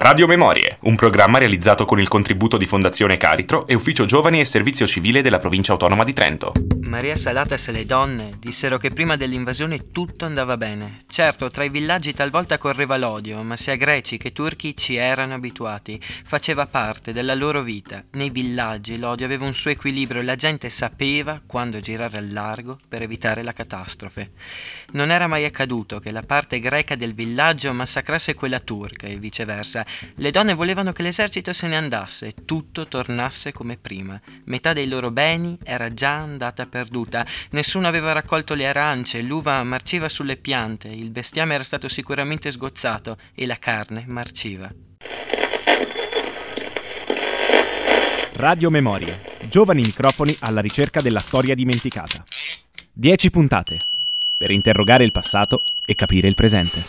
Radio Memorie, un programma realizzato con il contributo di Fondazione Caritro e Ufficio Giovani e Servizio Civile della Provincia Autonoma di Trento. Maria Salatas e le donne dissero che prima dell'invasione tutto andava bene. Certo, tra i villaggi talvolta correva l'odio, ma sia greci che turchi ci erano abituati. Faceva parte della loro vita. Nei villaggi l'odio aveva un suo equilibrio e la gente sapeva quando girare al largo per evitare la catastrofe. Non era mai accaduto che la parte greca del villaggio massacrasse quella turca e viceversa le donne volevano che l'esercito se ne andasse tutto tornasse come prima. Metà dei loro beni era già andata perduta, nessuno aveva raccolto le arance, l'uva marciva sulle piante, il bestiame era stato sicuramente sgozzato e la carne marciva. Radio Memoria. Giovani microfoni alla ricerca della storia dimenticata. Dieci puntate per interrogare il passato e capire il presente.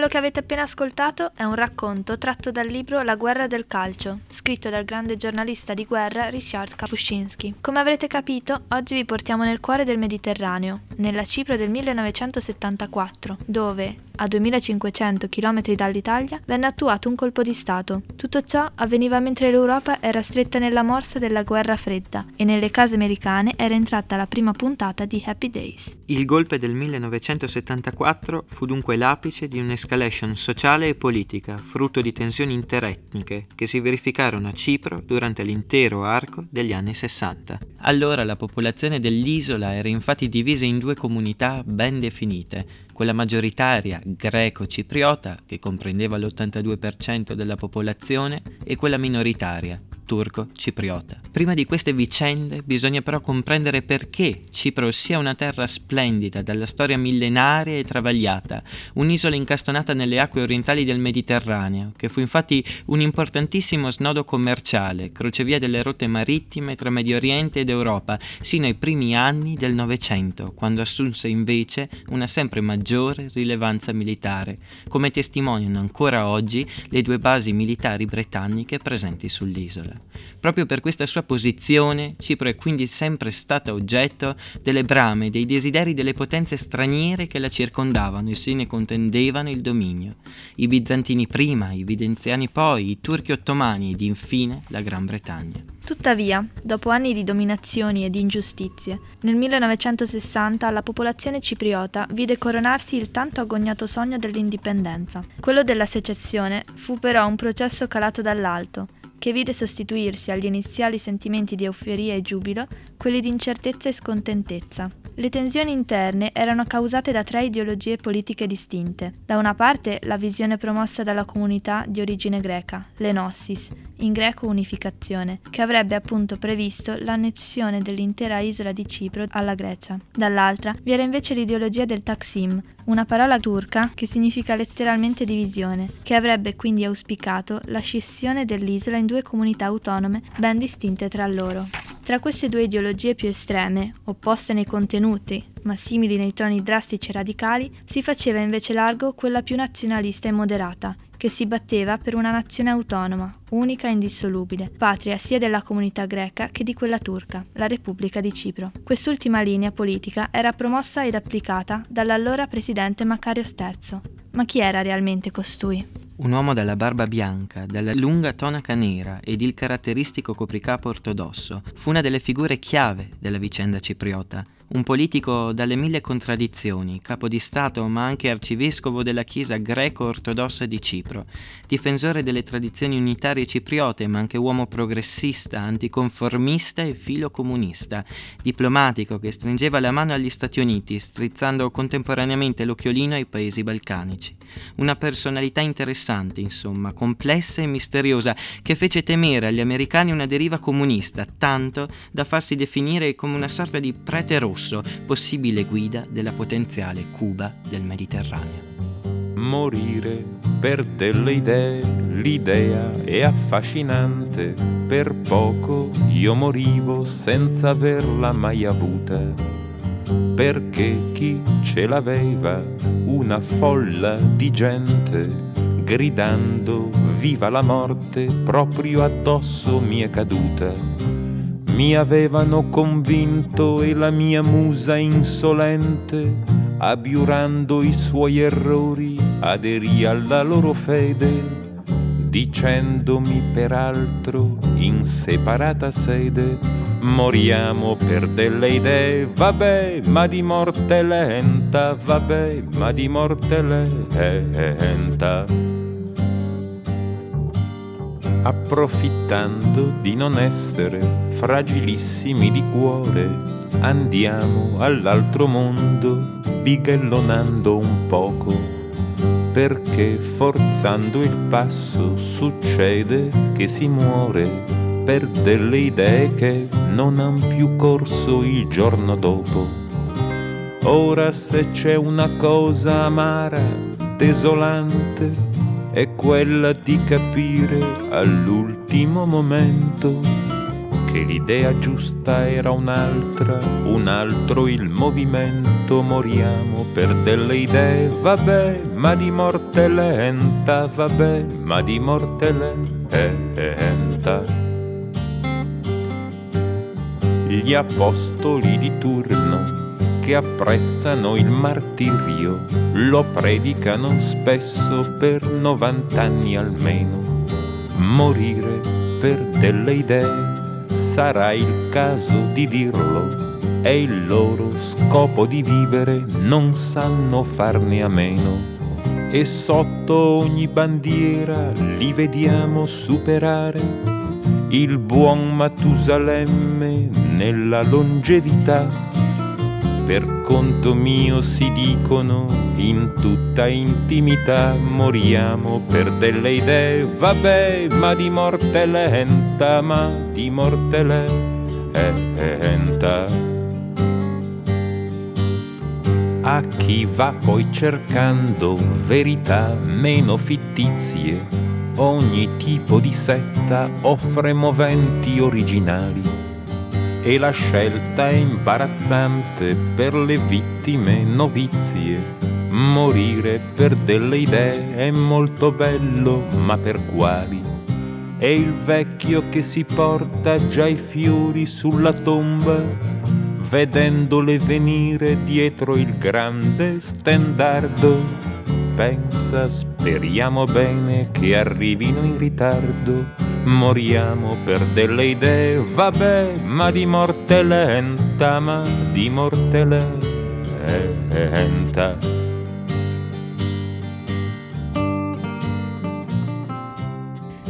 Quello che avete appena ascoltato è un racconto tratto dal libro La guerra del calcio, scritto dal grande giornalista di guerra Ryszard Kapuscinski. Come avrete capito, oggi vi portiamo nel cuore del Mediterraneo, nella Cipro del 1974, dove, a 2500 km dall'Italia, venne attuato un colpo di Stato. Tutto ciò avveniva mentre l'Europa era stretta nella morsa della guerra fredda e nelle case americane era entrata la prima puntata di Happy Days. Il golpe del 1974 fu dunque l'apice di un un'escalation sociale e politica, frutto di tensioni interetniche che si verificarono a Cipro durante l'intero arco degli anni 60. Allora la popolazione dell'isola era infatti divisa in due comunità ben definite, quella maggioritaria greco-cipriota, che comprendeva l'82% della popolazione, e quella minoritaria, turco-cipriota. Prima di queste vicende bisogna però comprendere perché Cipro sia una terra splendida, dalla storia millenaria e travagliata, un'isola incastonata nelle acque orientali del Mediterraneo, che fu infatti un importantissimo snodo commerciale, crocevia delle rotte marittime tra Medio Oriente ed Europa, sino ai primi anni del Novecento, quando assunse invece una sempre maggiore rilevanza militare, come testimoniano ancora oggi le due basi militari britanniche presenti sull'isola. Proprio per questa sua posizione, Cipro è quindi sempre stata oggetto delle brame e dei desideri delle potenze straniere che la circondavano e se ne contendevano il dominio. I bizantini prima, i videnziani poi, i turchi ottomani ed infine la Gran Bretagna. Tuttavia, dopo anni di dominazioni e di ingiustizie, nel 1960 la popolazione cipriota vide coronarsi il tanto agognato sogno dell'indipendenza. Quello della secessione fu però un processo calato dall'alto, che vide sostituirsi agli iniziali sentimenti di euforia e giubilo quelli di incertezza e scontentezza. Le tensioni interne erano causate da tre ideologie politiche distinte. Da una parte la visione promossa dalla comunità di origine greca, l'Enossis, in greco unificazione, che avrebbe appunto previsto l'annessione dell'intera isola di Cipro alla Grecia. Dall'altra vi era invece l'ideologia del Taksim, una parola turca che significa letteralmente divisione, che avrebbe quindi auspicato la scissione dell'isola in due comunità autonome ben distinte tra loro. Tra queste due ideologie più estreme, opposte nei contenuti, ma simili nei toni drastici e radicali, si faceva invece largo quella più nazionalista e moderata, che si batteva per una nazione autonoma, unica e indissolubile, patria sia della comunità greca che di quella turca, la Repubblica di Cipro. Quest'ultima linea politica era promossa ed applicata dall'allora presidente Makarios III. Ma chi era realmente costui? Un uomo dalla barba bianca, dalla lunga tonaca nera ed il caratteristico copricapo ortodosso, fu una delle figure chiave della vicenda cipriota un politico dalle mille contraddizioni, capo di Stato ma anche arcivescovo della Chiesa greco-ortodossa di Cipro, difensore delle tradizioni unitarie cipriote ma anche uomo progressista, anticonformista e filocomunista, diplomatico che stringeva la mano agli Stati Uniti, strizzando contemporaneamente l'occhiolino ai paesi balcanici. Una personalità interessante, insomma, complessa e misteriosa, che fece temere agli americani una deriva comunista, tanto da farsi definire come una sorta di prete rosso Rosso, possibile guida della potenziale Cuba del Mediterraneo. Morire per delle idee, l'idea è affascinante, per poco io morivo senza averla mai avuta, perché chi ce l'aveva, una folla di gente, gridando viva la morte, proprio addosso mi è caduta mi avevano convinto e la mia musa insolente, abiurando i suoi errori, aderì alla loro fede dicendomi peraltro in separata sede moriamo per delle idee, vabbè, ma di morte lenta, vabbè, ma di morte lenta. Approfittando di non essere fragilissimi di cuore, andiamo all'altro mondo, bighellonando un poco perché forzando il passo succede che si muore per delle idee che non han più corso il giorno dopo. Ora se c'è una cosa amara, desolante, è quella di capire all'ultimo momento che l'idea giusta era un'altra, un altro il movimento, moriamo per delle idee, vabbè, ma di morte lenta, vabbè, ma di morte lenta. Gli apostoli di turno che apprezzano il martirio lo predicano spesso per 90 anni almeno. Morire per delle idee sarà il caso di dirlo, è il loro scopo di vivere, non sanno farne a meno. E sotto ogni bandiera li vediamo superare il buon Matusalemme nella longevità per conto mio si dicono in tutta intimità moriamo per delle idee, vabbè, ma di morte lenta, ma di morte lenta. A chi va poi cercando verità meno fittizie, ogni tipo di setta offre moventi originali e la scelta è imbarazzante per le vittime novizie. Morire per delle idee è molto bello, ma per quali? È il vecchio che si porta già i fiori sulla tomba, vedendole venire dietro il grande stendardo. Pensa, speriamo bene che arrivino in ritardo moriamo per delle idee, vabbè, ma di morte lenta, ma di morte lenta.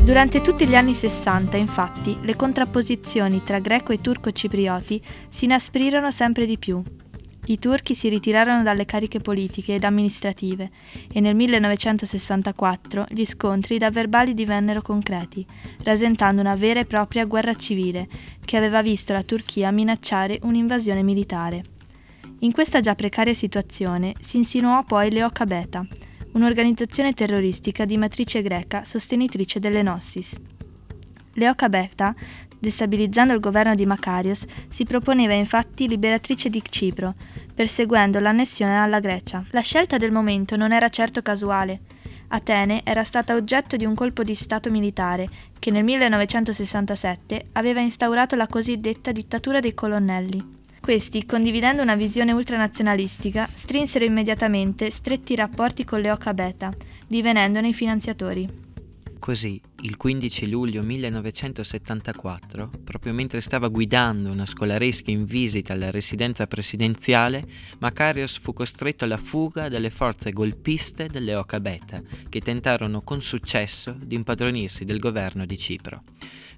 Durante tutti gli anni 60, infatti, le contrapposizioni tra greco e turco ciprioti si inasprirono sempre di più i turchi si ritirarono dalle cariche politiche ed amministrative e nel 1964 gli scontri da verbali divennero concreti, rasentando una vera e propria guerra civile che aveva visto la Turchia minacciare un'invasione militare. In questa già precaria situazione si insinuò poi l'Eoka Beta, un'organizzazione terroristica di matrice greca sostenitrice delle Nossis. L'Eoka Beta Destabilizzando il governo di Makarios, si proponeva infatti liberatrice di Cipro, perseguendo l'annessione alla Grecia. La scelta del momento non era certo casuale. Atene era stata oggetto di un colpo di Stato militare che nel 1967 aveva instaurato la cosiddetta dittatura dei colonnelli. Questi, condividendo una visione ultranazionalistica, strinsero immediatamente stretti rapporti con le Oca Beta, divenendone i finanziatori. Così, il 15 luglio 1974, proprio mentre stava guidando una scolaresca in visita alla residenza presidenziale, Makarios fu costretto alla fuga dalle forze golpiste delle Oca Beta, che tentarono con successo di impadronirsi del governo di Cipro.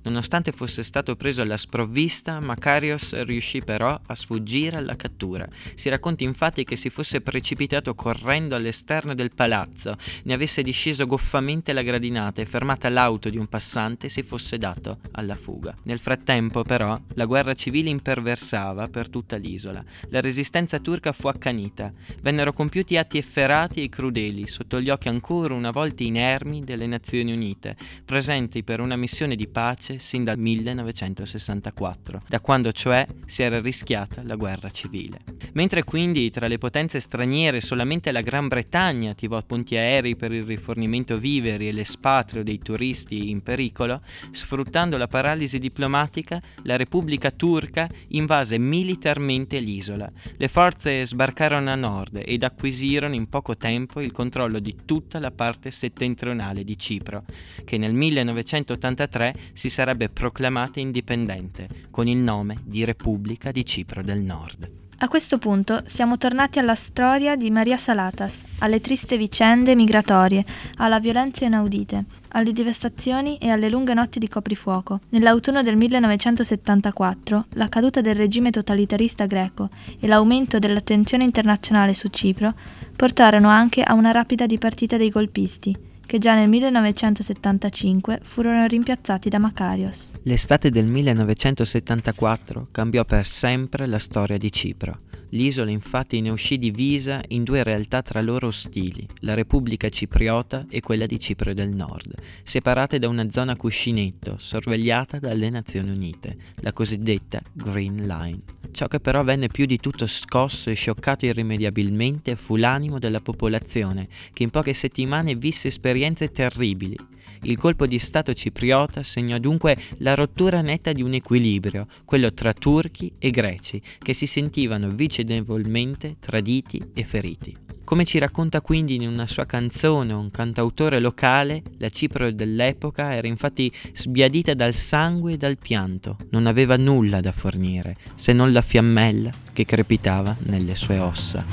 Nonostante fosse stato preso alla sprovvista, Makarios riuscì però a sfuggire alla cattura. Si racconta infatti che si fosse precipitato correndo all'esterno del palazzo, ne avesse disceso goffamente la gradinata e fermata l'auto di un passante si fosse dato alla fuga. Nel frattempo però la guerra civile imperversava per tutta l'isola. La resistenza turca fu accanita. Vennero compiuti atti efferati e crudeli sotto gli occhi ancora una volta inermi delle Nazioni Unite, presenti per una missione di pace sin dal 1964, da quando cioè si era rischiata la guerra civile. Mentre quindi tra le potenze straniere solamente la Gran Bretagna attivò punti aerei per il rifornimento viveri e l'espatrio dei turisti golpisti in pericolo, sfruttando la paralisi diplomatica, la Repubblica Turca invase militarmente l'isola. Le forze sbarcarono a nord ed acquisirono in poco tempo il controllo di tutta la parte settentrionale di Cipro, che nel 1983 si sarebbe proclamata indipendente con il nome di Repubblica di Cipro del Nord. A questo punto siamo tornati alla storia di Maria Salatas, alle triste vicende migratorie, alla violenza inaudite, alle devastazioni e alle lunghe notti di coprifuoco. Nell'autunno del 1974, la caduta del regime totalitarista greco e l'aumento dell'attenzione internazionale su Cipro portarono anche a una rapida dipartita dei golpisti, che già nel 1975 furono rimpiazzati da Makarios. L'estate del 1974 cambiò per sempre la storia di Cipro. L'isola infatti ne uscì divisa in due realtà tra loro ostili, la Repubblica Cipriota e quella di Cipro del Nord, separate da una zona cuscinetto sorvegliata dalle Nazioni Unite, la cosiddetta Green Line. Ciò che però venne più di tutto scosso e scioccato irrimediabilmente fu l'animo della popolazione, che in poche settimane visse esperienze terribili. Il colpo di Stato cipriota segnò dunque la rottura netta di un equilibrio, quello tra turchi e greci, che si sentivano vicendevolmente traditi e feriti. Come ci racconta quindi in una sua canzone un cantautore locale, la Cipro dell'epoca era infatti sbiadita dal sangue e dal pianto, non aveva nulla da fornire, se non la fiammella che crepitava nelle sue ossa.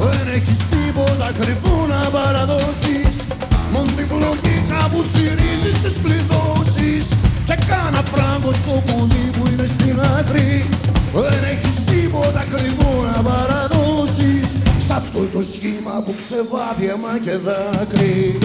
Δεν έχεις τίποτα κρυφό να παραδώσεις. Μον τη φλογίτσα που τσιρίζεις τις πληδώσεις Και κάνα φράγκο στο πουλί που είναι στην άκρη. Δεν έχεις τίποτα κρυφό να παραδώσεις. Σ' αυτό το σχήμα που ξεβάδει αίμα και δάκρυ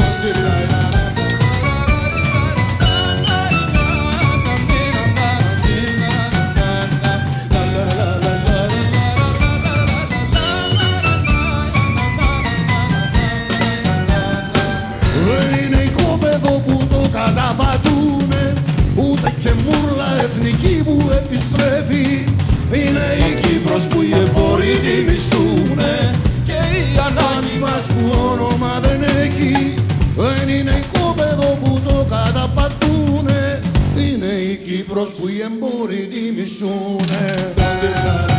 Babylon.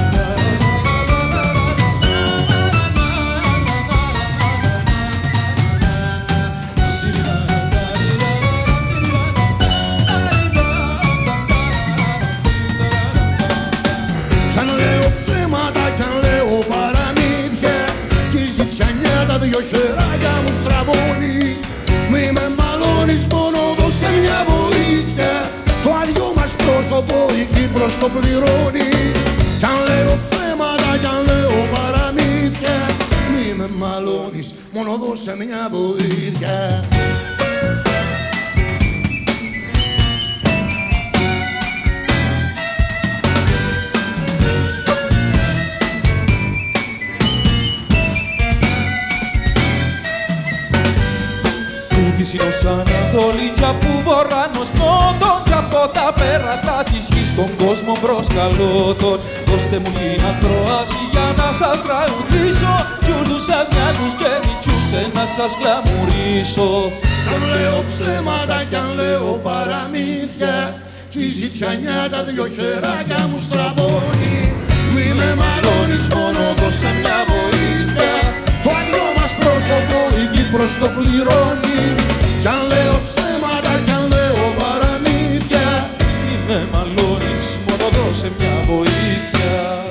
Το πληρώνει. Κι αν λέω ψέματα κι αν λέω παραμύθια Μη με μαλώνεις, μόνο δώσε μια βοήθεια. Βυσινός Ανατολικά που βορράνος νότον Κι από τα πέρατα της γης στον κόσμο προσκαλώ τον Δώστε μου την ακρόαση για να σας τραγουδήσω. Κι ούλους σας μυαλούς και μητσούς να σας κλαμουρίσω Κι αν λέω ψέματα κι αν λέω παραμύθια Κι η ζητιανιά τα δυο χεράκια μου στραβώνει. Μη με μαλώνεις μόνο δώσε μια βοήθεια. Το αλλιώ μας πρόσωπο η Κύπρος το πληρώνει. Κι αν λέω ψέματα, σε μια βοήθεια.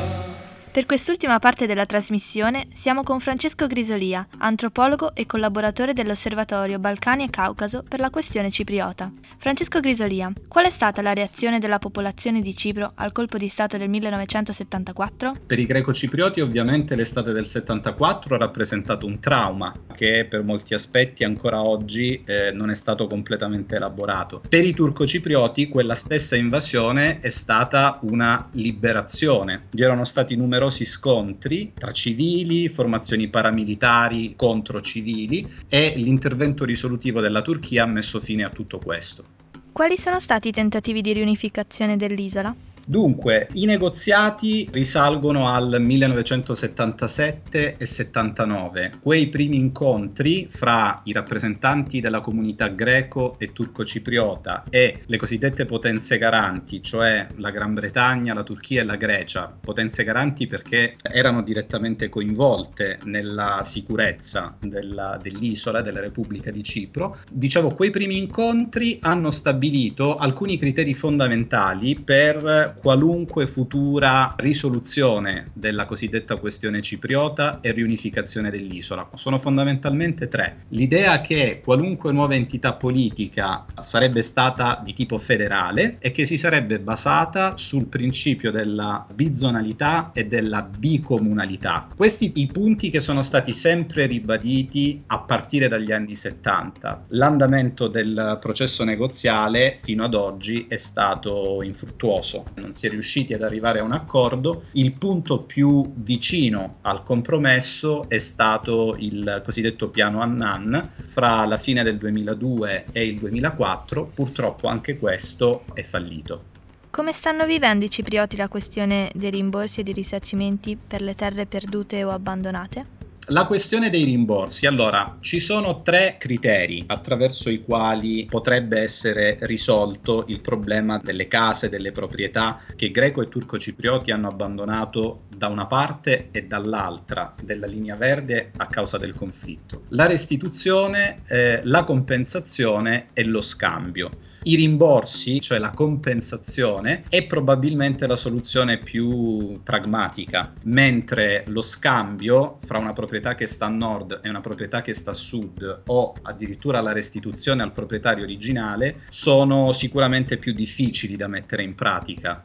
Per quest'ultima parte della trasmissione siamo con Francesco Grisolia, antropologo e collaboratore dell'Osservatorio Balcani e Caucaso per la questione cipriota. Francesco Grisolia, qual è stata la reazione della popolazione di Cipro al colpo di Stato del 1974? Per i greco-ciprioti ovviamente l'estate del 74 ha rappresentato un trauma che per molti aspetti ancora oggi eh, non è stato completamente elaborato. Per i turco-ciprioti quella stessa invasione è stata una liberazione. Vi erano stati numerosi numerosi scontri tra civili, formazioni paramilitari contro civili e l'intervento risolutivo della Turchia ha messo fine a tutto questo. Quali sono stati i tentativi di riunificazione dell'isola? Dunque, i negoziati risalgono al 1977 e 79, quei primi incontri fra i rappresentanti della comunità greco e turco-cipriota e le cosiddette potenze garanti, cioè la Gran Bretagna, la Turchia e la Grecia, potenze garanti perché erano direttamente coinvolte nella sicurezza della, dell'isola, della Repubblica di Cipro. Dicevo, quei primi incontri hanno stabilito alcuni criteri fondamentali per qualunque futura risoluzione della cosiddetta questione cipriota e riunificazione dell'isola. Sono fondamentalmente tre. L'idea che qualunque nuova entità politica sarebbe stata di tipo federale e che si sarebbe basata sul principio della bizonalità e della bicomunalità. Questi i punti che sono stati sempre ribaditi a partire dagli anni 70. L'andamento del processo negoziale fino ad oggi è stato infruttuoso. Non si è riusciti ad arrivare a un accordo, il punto più vicino al compromesso è stato il cosiddetto piano Annan fra la fine del 2002 e il 2004, purtroppo anche questo è fallito. Come stanno vivendo i ciprioti la questione dei rimborsi e dei risarcimenti per le terre perdute o abbandonate? La questione dei rimborsi, allora ci sono tre criteri attraverso i quali potrebbe essere risolto il problema delle case, delle proprietà che greco e turco ciprioti hanno abbandonato da una parte e dall'altra della linea verde a causa del conflitto. La restituzione, eh, la compensazione e lo scambio. I rimborsi, cioè la compensazione, è probabilmente la soluzione più pragmatica, mentre lo scambio fra una proprietà che sta a nord e una proprietà che sta a sud o addirittura la restituzione al proprietario originale sono sicuramente più difficili da mettere in pratica.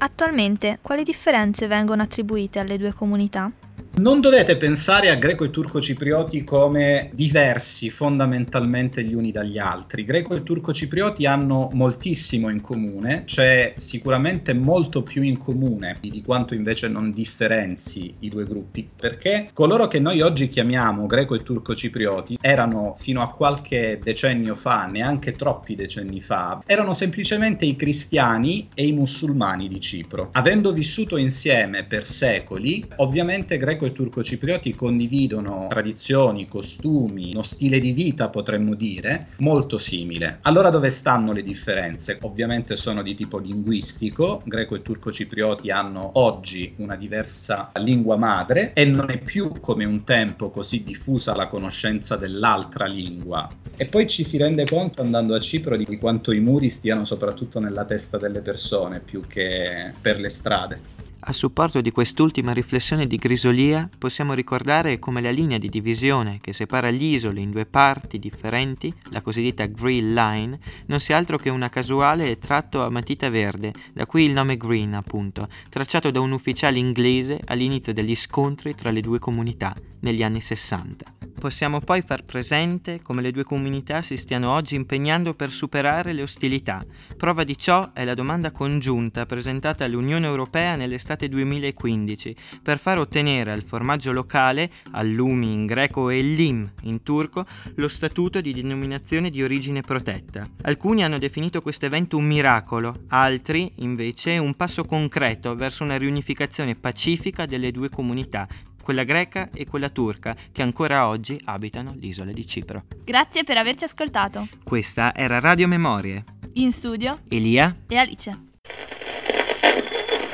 Attualmente, quali differenze vengono attribuite alle due comunità? Non dovete pensare a greco e turco ciprioti come diversi fondamentalmente gli uni dagli altri. Greco e turco ciprioti hanno moltissimo in comune, c'è sicuramente molto più in comune di quanto invece non differenzi i due gruppi, perché coloro che noi oggi chiamiamo greco e turco ciprioti erano fino a qualche decennio fa, neanche troppi decenni fa, erano semplicemente i cristiani e i musulmani di Cipro. Avendo vissuto insieme per secoli, ovviamente greco e turco-ciprioti condividono tradizioni, costumi, uno stile di vita, potremmo dire, molto simile. Allora dove stanno le differenze? Ovviamente sono di tipo linguistico, greco e turco-ciprioti hanno oggi una diversa lingua madre e non è più come un tempo così diffusa la conoscenza dell'altra lingua. E poi ci si rende conto andando a Cipro di quanto i muri stiano soprattutto nella testa delle persone più che per le strade. A supporto di quest'ultima riflessione di Grisolia possiamo ricordare come la linea di divisione che separa gli isoli in due parti differenti, la cosiddetta Green Line, non sia altro che una casuale tratto a matita verde, da qui il nome Green appunto, tracciato da un ufficiale inglese all'inizio degli scontri tra le due comunità negli anni 60. Possiamo poi far presente come le due comunità si stiano oggi impegnando per superare le ostilità. Prova di ciò è la domanda congiunta presentata all'Unione Europea nell'estate 2015 per far ottenere al formaggio locale, all'umi in greco e lim in turco, lo statuto di denominazione di origine protetta. Alcuni hanno definito questo evento un miracolo, altri invece un passo concreto verso una riunificazione pacifica delle due comunità quella greca e quella turca, che ancora oggi abitano l'isola di Cipro. Grazie per averci ascoltato. Questa era Radio Memorie. In studio Elia e Alice.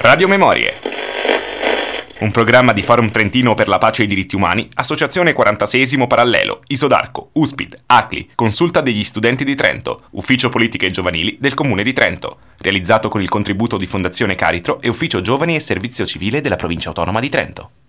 Radio Memorie. Un programma di Forum Trentino per la pace e i diritti umani, Associazione 46 Parallelo, Isodarco, Uspid, ACLI, Consulta degli studenti di Trento, Ufficio Politiche Giovanili del Comune di Trento, realizzato con il contributo di Fondazione Caritro e Ufficio Giovani e Servizio Civile della Provincia Autonoma di Trento.